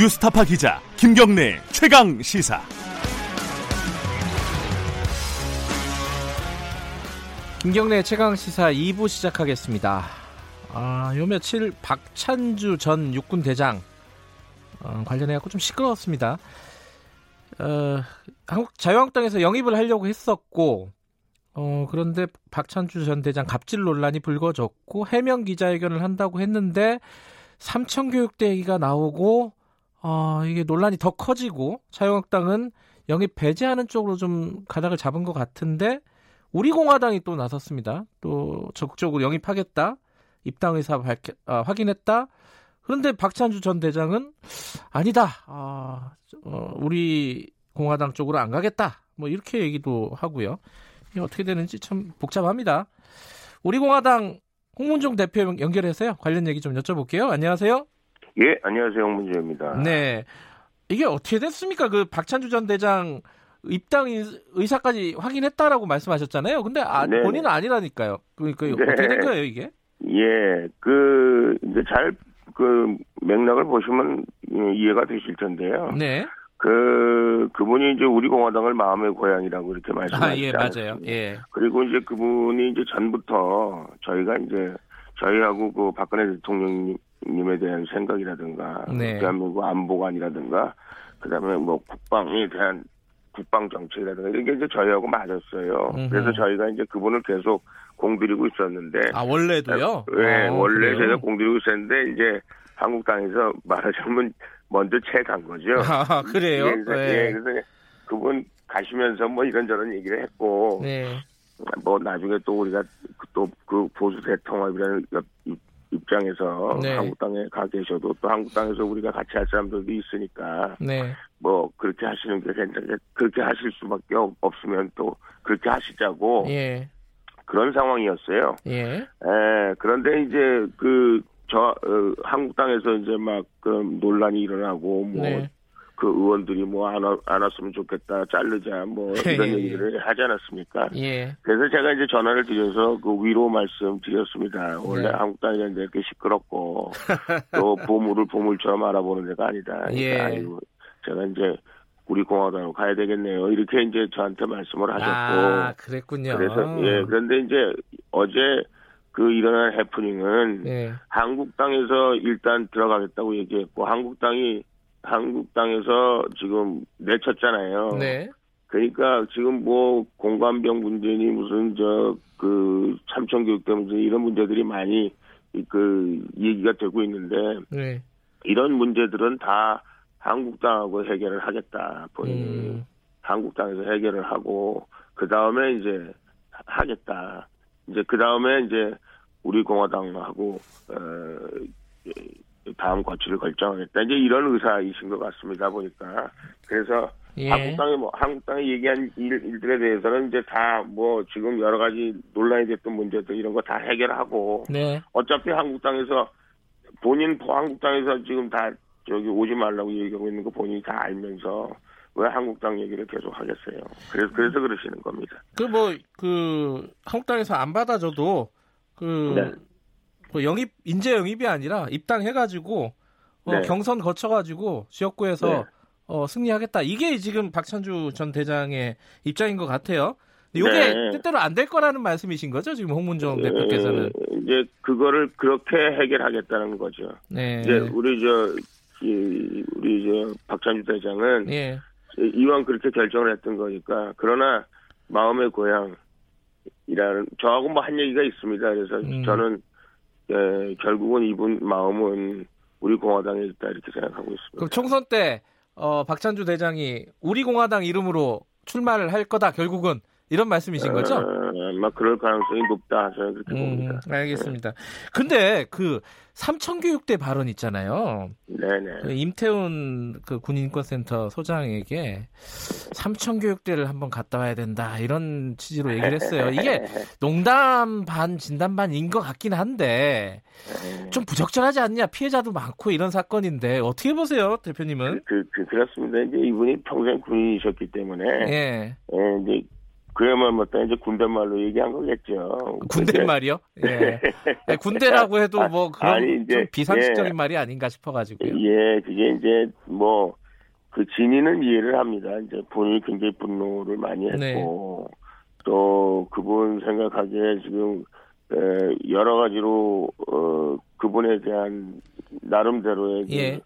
뉴스타파 기자 김경래 최강 시사. 김경래 최강 시사 2부 시작하겠습니다. 아, 요 며칠 박찬주 전 육군 대장 어, 관련해 갖고 좀 시끄러웠습니다. 어, 한국 자유한국당에서 영입을 하려고 했었고 어, 그런데 박찬주 전 대장 갑질 논란이 불거졌고 해명 기자회견을 한다고 했는데 삼천교육대 얘기가 나오고 어, 이게 논란이 더 커지고 자유한국당은 영입 배제하는 쪽으로 좀 가닥을 잡은 것 같은데 우리 공화당이 또 나섰습니다. 또 적극적으로 영입하겠다. 입당 의사 밝혀, 아, 확인했다. 그런데 박찬주 전 대장은 아니다. 아, 어, 우리 공화당 쪽으로 안 가겠다. 뭐 이렇게 얘기도 하고요. 이게 어떻게 되는지 참 복잡합니다. 우리 공화당 홍문종 대표 연결해서요. 관련 얘기 좀 여쭤볼게요. 안녕하세요. 예, 안녕하세요. 홍문종입니다. 네. 이게 어떻게 됐습니까? 그 박찬주 전 대장 입당 의사까지 확인했다라고 말씀하셨잖아요. 근데 아, 네. 본인은 아니라니까요. 그러니까 네. 어떻게 된 거예요, 이게? 예, 그 이제 잘 그 맥락을 보시면 예, 이해가 되실 텐데요. 네. 그 그분이 이제 우리 공화당을 마음의 고향이라고 이렇게 아, 말씀하시지 예, 맞아요. 예. 그리고 이제 그분이 이제 전부터 저희가 이제 저희하고 그 박근혜 대통령님에 대한 생각이라든가 네. 대한민국 안보관이라든가 그다음에 뭐 국방에 대한 국방 정책이라든가 이런 게 이제 저희하고 맞았어요. 음흠. 그래서 저희가 이제 그분을 계속 공들이고 있었는데 아, 원래도요? 네, 어, 원래 그래요? 제가 공들이고 있었는데 이제 한국당에서 말하자면 먼저 채 간 거죠. 아, 그래요? 예, 그래서, 네. 예, 그래서 그분 가시면서 뭐 이런저런 얘기를 했고 네. 뭐 나중에 또 우리가 또 그 보수 대통합이라는 입- 입장에서 네. 한국당에 가 계셔도 또 한국당에서 우리가 같이 할 사람들도 있으니까 네. 뭐 그렇게 하시는 게 괜찮게 그렇게 하실 수밖에 없- 없으면 또 그렇게 하시자고 예. 그런 상황이었어요. 예. 에, 그런데 이제 그, 저, 어, 한국당에서 이제 막, 그 논란이 일어나고, 뭐, 네. 그 의원들이 뭐, 안, 와- 안 왔으면 좋겠다, 자르자, 뭐, 이런 예, 예. 얘기를 하지 않았습니까? 예. 그래서 제가 이제 전화를 드려서 그 위로 말씀 드렸습니다. 원래 네. 한국당이라는 데 이렇게 시끄럽고, 또 보물을 보물처럼 알아보는 데가 아니다. 그러니까 예. 아이고, 제가 이제, 우리 공화당으로 가야 되겠네요. 이렇게 이제 저한테 말씀을 하셨고, 아, 그랬군요. 그래서 예 그런데 이제 어제 그 일어난 해프닝은 예. 한국당에서 일단 들어가겠다고 얘기했고 한국당이 한국당에서 지금 내쳤잖아요. 네. 그러니까 지금 뭐 공관병 문제니 무슨 저 그 참청교육대 문제 이런 문제들이 많이 이- 그 얘기가 되고 있는데 네. 이런 문제들은 다 한국당하고 해결을 하겠다 본인이 음. 한국당에서 해결을 하고 그 다음에 이제 하겠다. 이제 그 다음에 이제 우리 공화당하고 어, 다음 거취를 결정하겠다. 이제 이런 의사이신 것 같습니다. 보니까 그래서 예. 한국 당이 뭐 한국 당이 얘기한 일, 일들에 대해서는 이제 다 뭐 지금 여러 가지 논란이 됐던 문제들 이런 거 다 해결하고 네. 어차피 한국 당에서 본인 한국 당에서 지금 다 저기 오지 말라고 얘기하고 있는 거 본인이 다 알면서 왜 한국당 얘기를 계속 하겠어요. 그래서 그래서 그러시는 겁니다. 그 뭐그 한국당에서 안 받아줘도 그 네. 뭐 영입 인재 영입이 아니라 입당해가지고 어, 네. 경선 거쳐가지고 지역구에서 네. 어, 승리하겠다. 이게 지금 박찬주 전 대장의 입장인 것 같아요. 이게 네. 뜻대로 안 될 거라는 말씀이신 거죠? 지금 홍문정 대표께서는. 에, 이제 그거를 그렇게 해결하겠다는 거죠. 네. 이제 우리 저 이, 우리 저 박찬주 대장은 예. 이왕 그렇게 결정을 했던 거니까 그러나 마음의 고향 이라는 저하고 뭐 한 얘기가 있습니다. 그래서 음. 저는 에, 결국은 이분 마음은 우리 공화당에 있다 이렇게 생각하고 있습니다. 그럼 총선 때 어, 박찬주 대장이 우리 공화당 이름으로 출마를 할 거다 결국은 이런 말씀이신 거죠? 어, 아마 그럴 가능성이 높다 저는 그렇게 음, 봅니다. 알겠습니다. 근데 그 삼천교육대 발언 있잖아요. 네네. 그 임태훈 그 군인권센터 소장에게 삼천교육대를 한번 갔다 와야 된다 이런 취지로 얘기를 했어요. 이게 농담 반 진담 반인 것 같긴 한데 좀 부적절하지 않냐 피해자도 많고 이런 사건인데 어떻게 보세요 대표님은? 그, 그, 그 렇습니다. 이제 이분이 평생 군인이셨기 때문에, 예, 예, 이제 그야말로 뭐 이제 군대말로 얘기한 거겠죠. 군대말이요? 예. 네, 군대라고 해도 뭐 그런 아니, 이제, 좀 비상식적인 예. 말이 아닌가 싶어가지고요. 예, 그게 이제 뭐 그 진위는 이해를 합니다. 이제 본인이 굉장히 분노를 많이 네. 했고 또 그분 생각하기에 지금 에, 여러 가지로 어 그분에 대한 나름대로의 그, 예.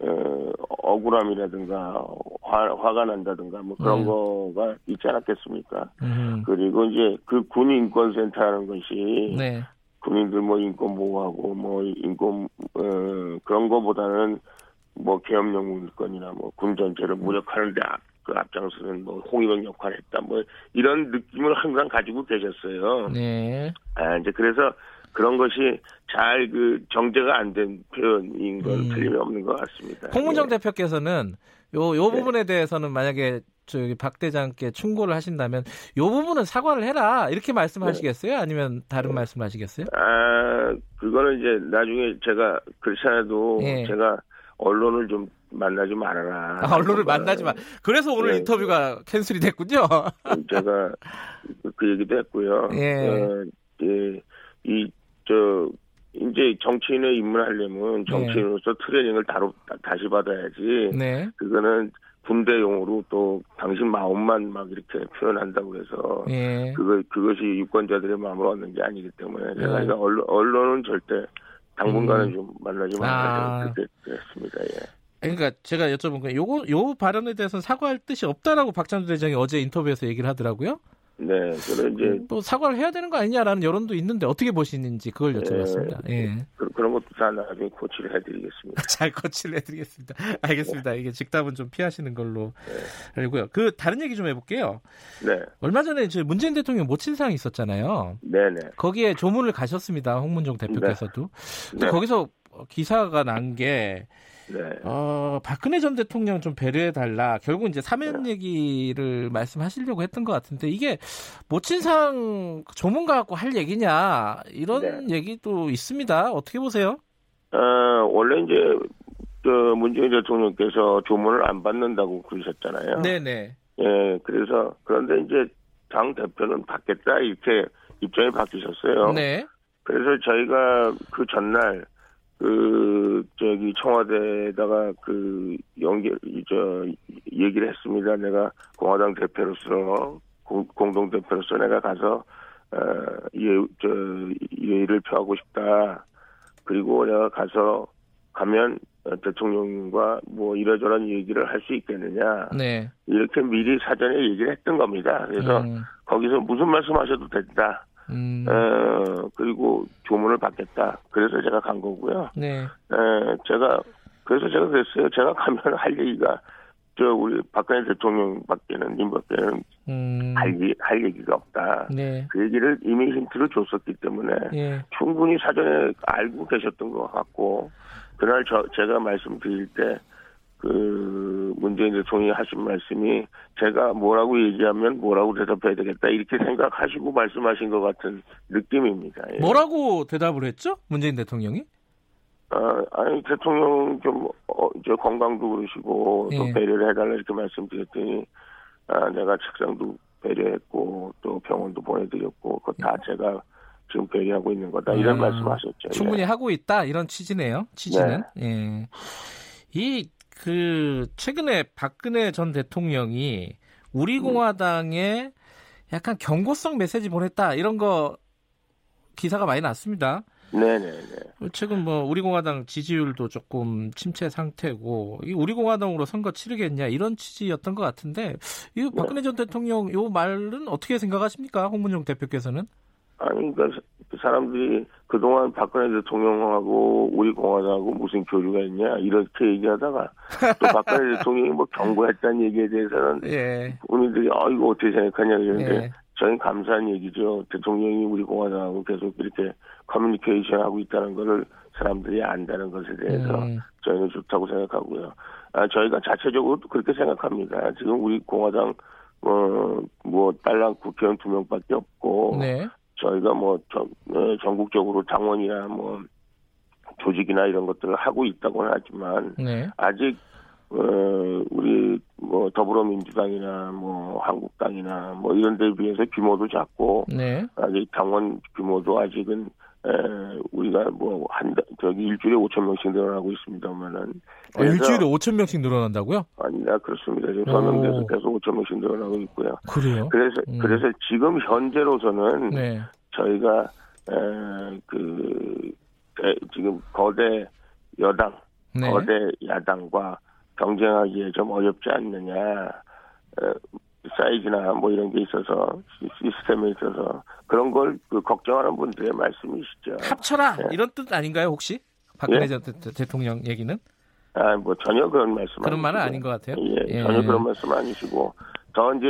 어, 억울함이라든가 화, 화가 난다든가 뭐 그런 음. 거가 있지 않았겠습니까? 음. 그리고 이제 그 군인권센터라는 것이 네. 군인들 뭐 인권 보호하고 뭐 인권 어, 그런 거보다는 뭐 계엄령 문건이나 뭐 군 전체를 무력하는데 앞, 그 앞장서는 뭐 홍위병 역할을 했다 뭐 이런 느낌을 항상 가지고 계셨어요. 네. 아 이제 그래서 그런 것이 잘 그 정제가 안 된 표현인 건 음. 틀림없는 것 같습니다. 홍문정 예. 대표께서는 요, 요 네. 부분에 대해서는 만약에 저기 박 대장께 충고를 하신다면 요 부분은 사과를 해라 이렇게 말씀하시겠어요? 아니면 다른 말씀하시겠어요? 아 그거는 이제 나중에 제가 그렇지 않아도 예. 제가 언론을 좀 만나지 말아라. 아, 언론을 만나지 마. 그래서 오늘 네. 인터뷰가 캔슬이 됐군요. 제가 그- 그 얘기도 했고요. 예. 어, 예, 이, 저, 이제 정치인을 입문하려면 정치인으로서 트레이닝을 다로, 다- 다시 받아야지. 네. 그거는 군대용으로 또 당신 마음만 막 이렇게 표현한다고 해서 예. 그거, 그것이 유권자들의 마음을 얻는 게 아니기 때문에 제가 네. 언론, 언론은 절대 당분간은 음. 좀 만나지 아. 말아야 그렇게 했습니다. 예. 그러니까 제가 여쭤본 건 요거 요 발언에 대해서는 사과할 뜻이 없다라고 박찬주 대장이 어제 인터뷰에서 얘기를 하더라고요. 네, 저는 이제 또 사과를 해야 되는 거 아니냐라는 여론도 있는데 어떻게 보시는지 그걸 여쭤봤습니다. 예. 그, 그런 것도 다 나중에 코치를 해드리겠습니다. 잘 거치를 해드리겠습니다. 알겠습니다. 이게 직답은 좀 피하시는 걸로 알고요. 그 다른 얘기 좀 해볼게요. 네, 얼마 전에 저 문재인 대통령 모친상이 있었잖아요. 네네. 거기에 조문을 가셨습니다. 홍문종 대표께서도. 근데 네. 거기서 기사가 난 게 네. 어, 박근혜 전 대통령 좀 배려해 달라. 결국 이제 사면 네. 얘기를 말씀하시려고 했던 것 같은데 이게 모친상 조문 갖고 할 얘기냐 이런 네. 얘기도 있습니다. 어떻게 보세요? 어, 원래 이제, 그, 문재인 대통령께서 조문을 안 받는다고 그러셨잖아요. 네네. 예, 그래서, 그런데 이제, 당 대표는 받겠다, 이렇게 입장이 바뀌셨어요. 네. 그래서 저희가 그 전날, 그, 저기, 청와대에다가 그, 연결, 이, 저, 얘기를 했습니다. 내가 공화당 대표로서, 공, 공동 대표로서 내가 가서, 어, 예, 저, 예의를 표하고 싶다. 그리고 내가 가서 가면 어, 대통령과 뭐 이러저런 얘기를 할 수 있겠느냐. 네. 이렇게 미리 사전에 얘기를 했던 겁니다. 그래서 음, 거기서 무슨 말씀하셔도 된다. 음, 어, 그리고 조문을 받겠다. 그래서 제가 간 거고요. 네. 에, 제가 그래서 제가 그랬어요. 제가 가면 할 얘기가 저 우리 박근혜 대통령밖에는 님밖에는 음, 할, 얘기- 할 얘기가 없다. 네. 그 얘기를 이미 힌트를 줬었기 때문에 예. 충분히 사전에 알고 계셨던 것 같고 그날 저 제가 말씀드릴 때 그 문재인 대통령이 하신 말씀이 제가 뭐라고 얘기하면 뭐라고 대답해야 되겠다 이렇게 생각하시고 말씀하신 것 같은 느낌입니다. 예. 뭐라고 대답을 했죠? 문재인 대통령이? 아, 아니 대통령 좀 어, 저 건강도 그러시고 또 예. 배려를 해달라 이렇게 말씀드렸더니 아, 내가 책상도 배려했고 또 병원도 보내드렸고 그거 다 제가 지금 배려하고 있는 거다 이런 음, 말씀하셨죠. 충분히 예. 하고 있다 이런 취지네요. 취지는. 예. 이 그 최근에 박근혜 전 대통령이 우리 공화당에 약간 경고성 메시지 보냈다 이런 거 기사가 많이 났습니다. 네네네. 최근 뭐 우리 공화당 지지율도 조금 침체 상태고 이 우리 공화당으로 선거 치르겠냐 이런 취지였던 것 같은데 이 박근혜 전 대통령 요 말은 어떻게 생각하십니까 홍문종 대표께서는? 아니 그러니까 그 사람들이 그동안 박근혜 대통령하고 우리 공화당하고 무슨 교류가 있냐 이렇게 얘기하다가 또 박근혜 대통령이 뭐 경고했다는 얘기에 대해서는 예. 국민들이 아 이거 어떻게 생각하냐 그러는데 예. 저희는 감사한 얘기죠. 대통령이 우리 공화당하고 계속 이렇게 커뮤니케이션 하고 있다는 거를 사람들이 안다는 것에 대해서 음, 저희는 좋다고 생각하고요. 아, 저희가 자체적으로 그렇게 생각합니다. 지금 우리 공화당 어, 뭐 딸랑 국회의원 두 명밖에 없고 네. 저희가 뭐 전, 어, 전국적으로 당원이나 뭐 조직이나 이런 것들을 하고 있다고는 하지만 네. 아직 어, 우리 뭐 더불어민주당이나 뭐 한국당이나 뭐 이런 데에 비해서 규모도 작고 네. 아직 당원 규모도 아직은 에, 우리가 뭐한 저기 일주일에 5천 명씩 늘어나고 있습니다만은 아, 일주일에 5천 명씩 늘어난다고요? 아니다 그렇습니다. 지금 오. 서명돼서 계속 5천 명씩 늘어나고 있고요. 그래요? 그래서 음. 그래서 지금 현재로서는 네. 저희가 에, 그 대- 지금 거대 여당, 네. 거대 야당과 경쟁하기에 좀 어렵지 않느냐. 에, 사이즈나 뭐 이런 게 있어서 시- 시스템에 있어서 그런 걸 그 걱정하는 분들의 말씀이시죠. 합쳐라 네. 이런 뜻 아닌가요 혹시? 박근혜 예? 전 대- 대- 대통령 얘기는 아, 뭐 전혀 그런 말씀 그런 말은. 아닌 것 같아요. 예, 예. 전혀 그런 말씀 아니시고 더 이제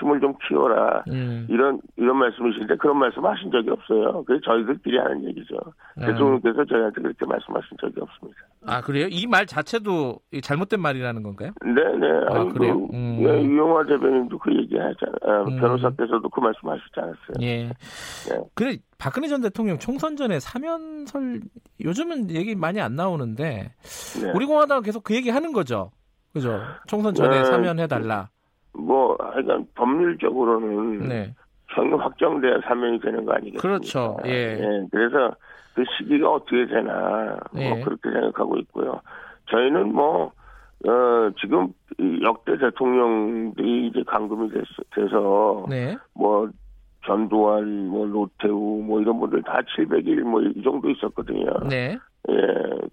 힘을 좀 키워라. 음. 이런 이런 말씀이신데 그런 말씀 하신 적이 없어요. 그래서 저희들끼리 하는 얘기죠. 아. 대통령께서 저희한테 그렇게 말씀하신 적이 없습니다. 아 그래요? 이 말 자체도 이 잘못된 말이라는 건가요? 네네. 아, 아니, 그래요? 그, 음. 예, 유영화 대변인도 그 얘기 하잖아요. 아, 음. 변호사께서도 그 말씀 하시지 않았어요. 예. 네. 그래 박근혜 전 대통령 총선 전에 사면설 요즘은 얘기 많이 안 나오는데 네. 우리 공화당은 계속 그 얘기 하는 거죠. 그죠? 총선 전에 네. 사면해 달라. 뭐, 하여간 법률적으로는 네. 형이 확정돼야 사면이 되는 거 아니겠습니까? 그렇죠. 예. 그래서 그 시기가 어떻게 되나 뭐 예. 그렇게 생각하고 있고요. 저희는 뭐 어, 지금 이 역대 대통령들이 이제 감금이 됐, 돼서 네. 뭐 전두환, 뭐 노태우, 뭐 이런 분들 다 700일 뭐 이 정도 있었거든요. 네. 예,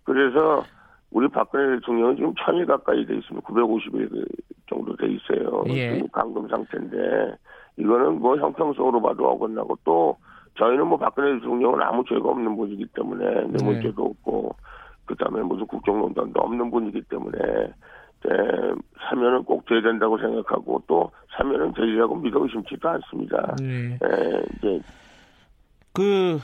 그래서 우리 박근혜 대통령은 지금 1000일 가까이 돼 있습니다. 950일 정도 돼 있어요. 예. 감금 상태인데 이거는 뭐 형평성으로 봐도 어긋나고 또 저희는 뭐 박근혜 대통령은 아무 죄가 없는 분이기 때문에 뇌물죄도 없고 그다음에 무슨 국정농단도 없는 분이기 때문에 예, 사면은 꼭 돼야 된다고 생각하고 또 사면은 되리라고 믿어 의심치도 않습니다. 네. 예, 이제 그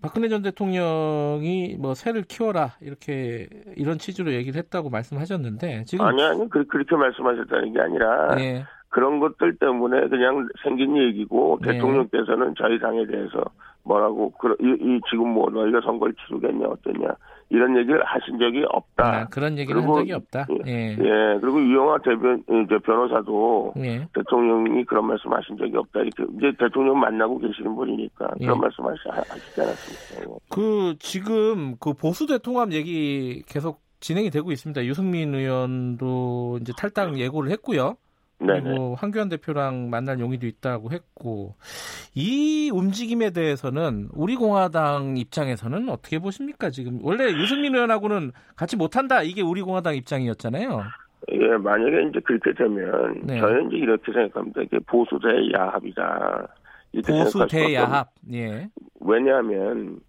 박근혜 전 대통령이 뭐 새를 키워라 이렇게 이런 취지로 얘기를 했다고 말씀하셨는데 지금 아니 아니 그- 그렇게 말씀하셨다는 게 아니라 예. 그런 것들 때문에 그냥 생긴 얘기고 네. 대통령께서는 저희 당에 대해서 뭐라고 그, 이, 이 지금 뭐 너희가 선거를 치르겠냐 어떠냐 이런 얘기를 하신 적이 없다. 아, 그런 얘기를 한 그리고- 적이 없다. 예. 예 그리고 유영아 대변 이제 변호사도 예. 대통령이 그런 말씀 하신 적이 없다 이렇게 이제 대통령 만나고 계시는 분이니까 예. 그런 말씀하시 하시지 않았습니까? 예. 그 지금 그 보수 대 통합 얘기 계속 진행이 되고 있습니다. 유승민 의원도 이제 탈당 예고를 했고요. 네네. 그리고 황교안 대표랑 만날 용의도 있다고 했고 이 움직임에 대해서는 우리 공화당 입장에서는 어떻게 보십니까? 지금 원래 유승민 의원하고는 같이 못한다 이게 우리 공화당 입장이었잖아요. 예, 만약에 이제 그렇게 되면 네. 저는 이제 이렇게 생각합니다. 이게 보수 대 야합이다. 보수 수밖에 대야합. 예. 왜냐하면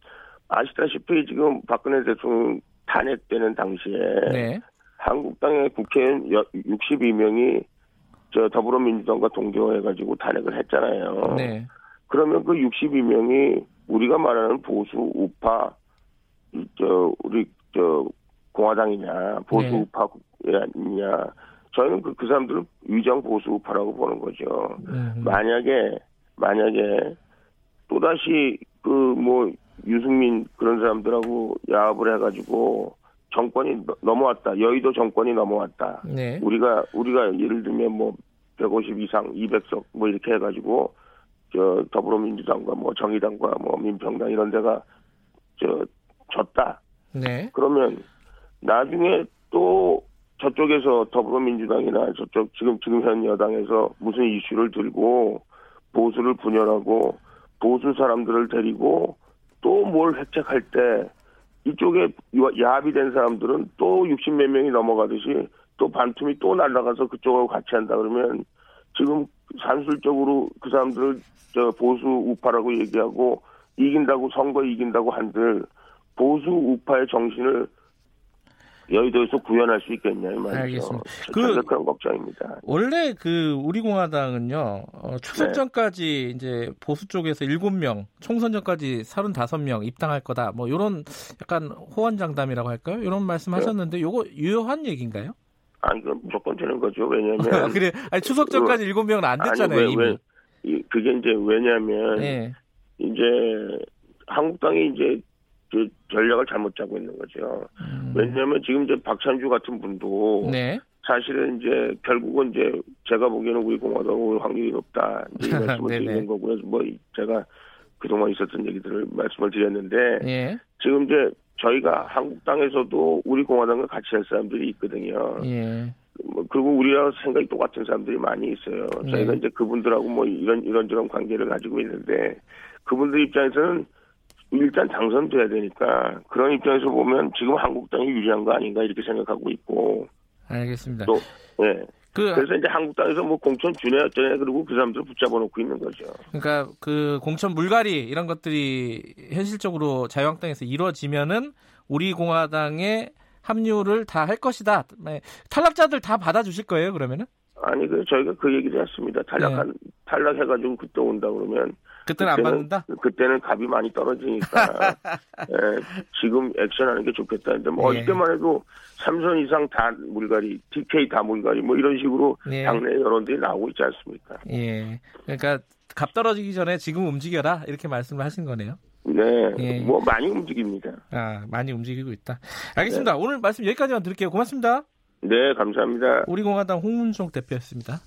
아시다시피 지금 박근혜 대통령 탄핵되는 당시에 네. 한국당의 국회의원 62명이 저 더불어민주당과 동조해가지고 탄핵을 했잖아요. 네. 그러면 그 62명이 우리가 말하는 보수 우파 이, 저 우리 저 공화당이냐 보수 네. 우파냐 저희는 그, 그 사람들은 위장 보수 우파라고 보는 거죠. 음. 만약에 만약에 또 다시 그 뭐 유승민 그런 사람들하고 야합을 해가지고 정권이 너- 넘어왔다 여의도 정권이 넘어왔다 네. 우리가 우리가 예를 들면 뭐 150 이상 200석 뭐 이렇게 해가지고 저 더불어민주당과 뭐 정의당과 뭐 민평당 이런 데가 저 졌다 네. 그러면 나중에 또 저쪽에서 더불어민주당이나 저쪽 지금 지금 현 여당에서 무슨 이슈를 들고 보수를 분열하고 보수 사람들을 데리고 또 뭘 획책할 때 이쪽에 야합이 된 사람들은 또 60몇 명이 넘어가듯이 또 반틈이 또 날아가서 그쪽하고 같이 한다 그러면 지금 산술적으로 그 사람들을 저 보수 우파라고 얘기하고 이긴다고 선거 이긴다고 한들 보수 우파의 정신을 여의도에서 구현할 수 있겠냐 이 말이죠. 알겠습니다. 그 그- 그런 걱정입니다. 원래 그 우리 공화당은요 어, 추석 네. 전까지 이제 보수 쪽에서 7명 총선 전까지 35명 입당할 거다 뭐 이런 약간 호언장담이라고 할까요 이런 말씀하셨는데 요거 유효한 얘기인가요? 아니 그 무조건 되는 거죠. 왜냐하면 그래 아니 추석 전까지 7명은 안 됐잖아요 네. 아니, 왜, 이미. 그게 이제 왜냐하면 네. 이제 한국당이 이제 저 전략을 잘못 짜고 있는 거죠. 음. 왜냐하면 지금 이제 박찬주 같은 분도 네. 사실은 이제 결국은 이제 제가 보기에는 우리 공화당은 올 확률이 높다 이제 이 말씀을. 드리는 거고요. 뭐 제가 그동안 있었던 얘기들을 말씀을 드렸는데 예. 지금 이제 저희가 한국당에서도 우리 공화당과 같이 할 사람들이 있거든요. 예. 뭐 그리고 우리랑 생각이 똑같은 사람들이 많이 있어요. 네. 저희가 이제 그분들하고 뭐 이런 이런저런 관계를 가지고 있는데 그분들 입장에서는 일단 당선돼야 되니까 그런 입장에서 보면 지금 한국당이 유리한 거 아닌가 이렇게 생각하고 있고 알겠습니다. 또 예. 그 그래서 이제 한국당에서 뭐 공천 주네 어쩌네 그리고 그 사람들 붙잡아 놓고 있는 거죠. 그러니까 그 공천 물갈이 이런 것들이 현실적으로 자유한국당에서 이루어지면은 우리 공화당의 합류를 다 할 것이다. 네. 탈락자들 다 받아주실 거예요, 그러면은? 아니 그 저희가 그 얘기를 했습니다. 탈락한 탈락해가지고 그때 온다 그러면 그때는 안 그때는- 받는다? 그때는 값이 많이 떨어지니까 예, 지금 액션하는 게 좋겠다는데 뭐 예. 어저께만 해도 삼선 이상 다 물갈이, TK 다 물갈이 뭐 이런 식으로 예. 당내 여론들이 나오고 있지 않습니까? 예. 그러니까 값 떨어지기 전에 지금 움직여라 이렇게 말씀을 하신 거네요. 네, 예. 뭐 많이 움직입니다. 아 많이 움직이고 있다. 알겠습니다. 오늘 말씀 여기까지만 드릴게요. 고맙습니다. 네, 감사합니다. 우리 공화당 홍문종 대표였습니다.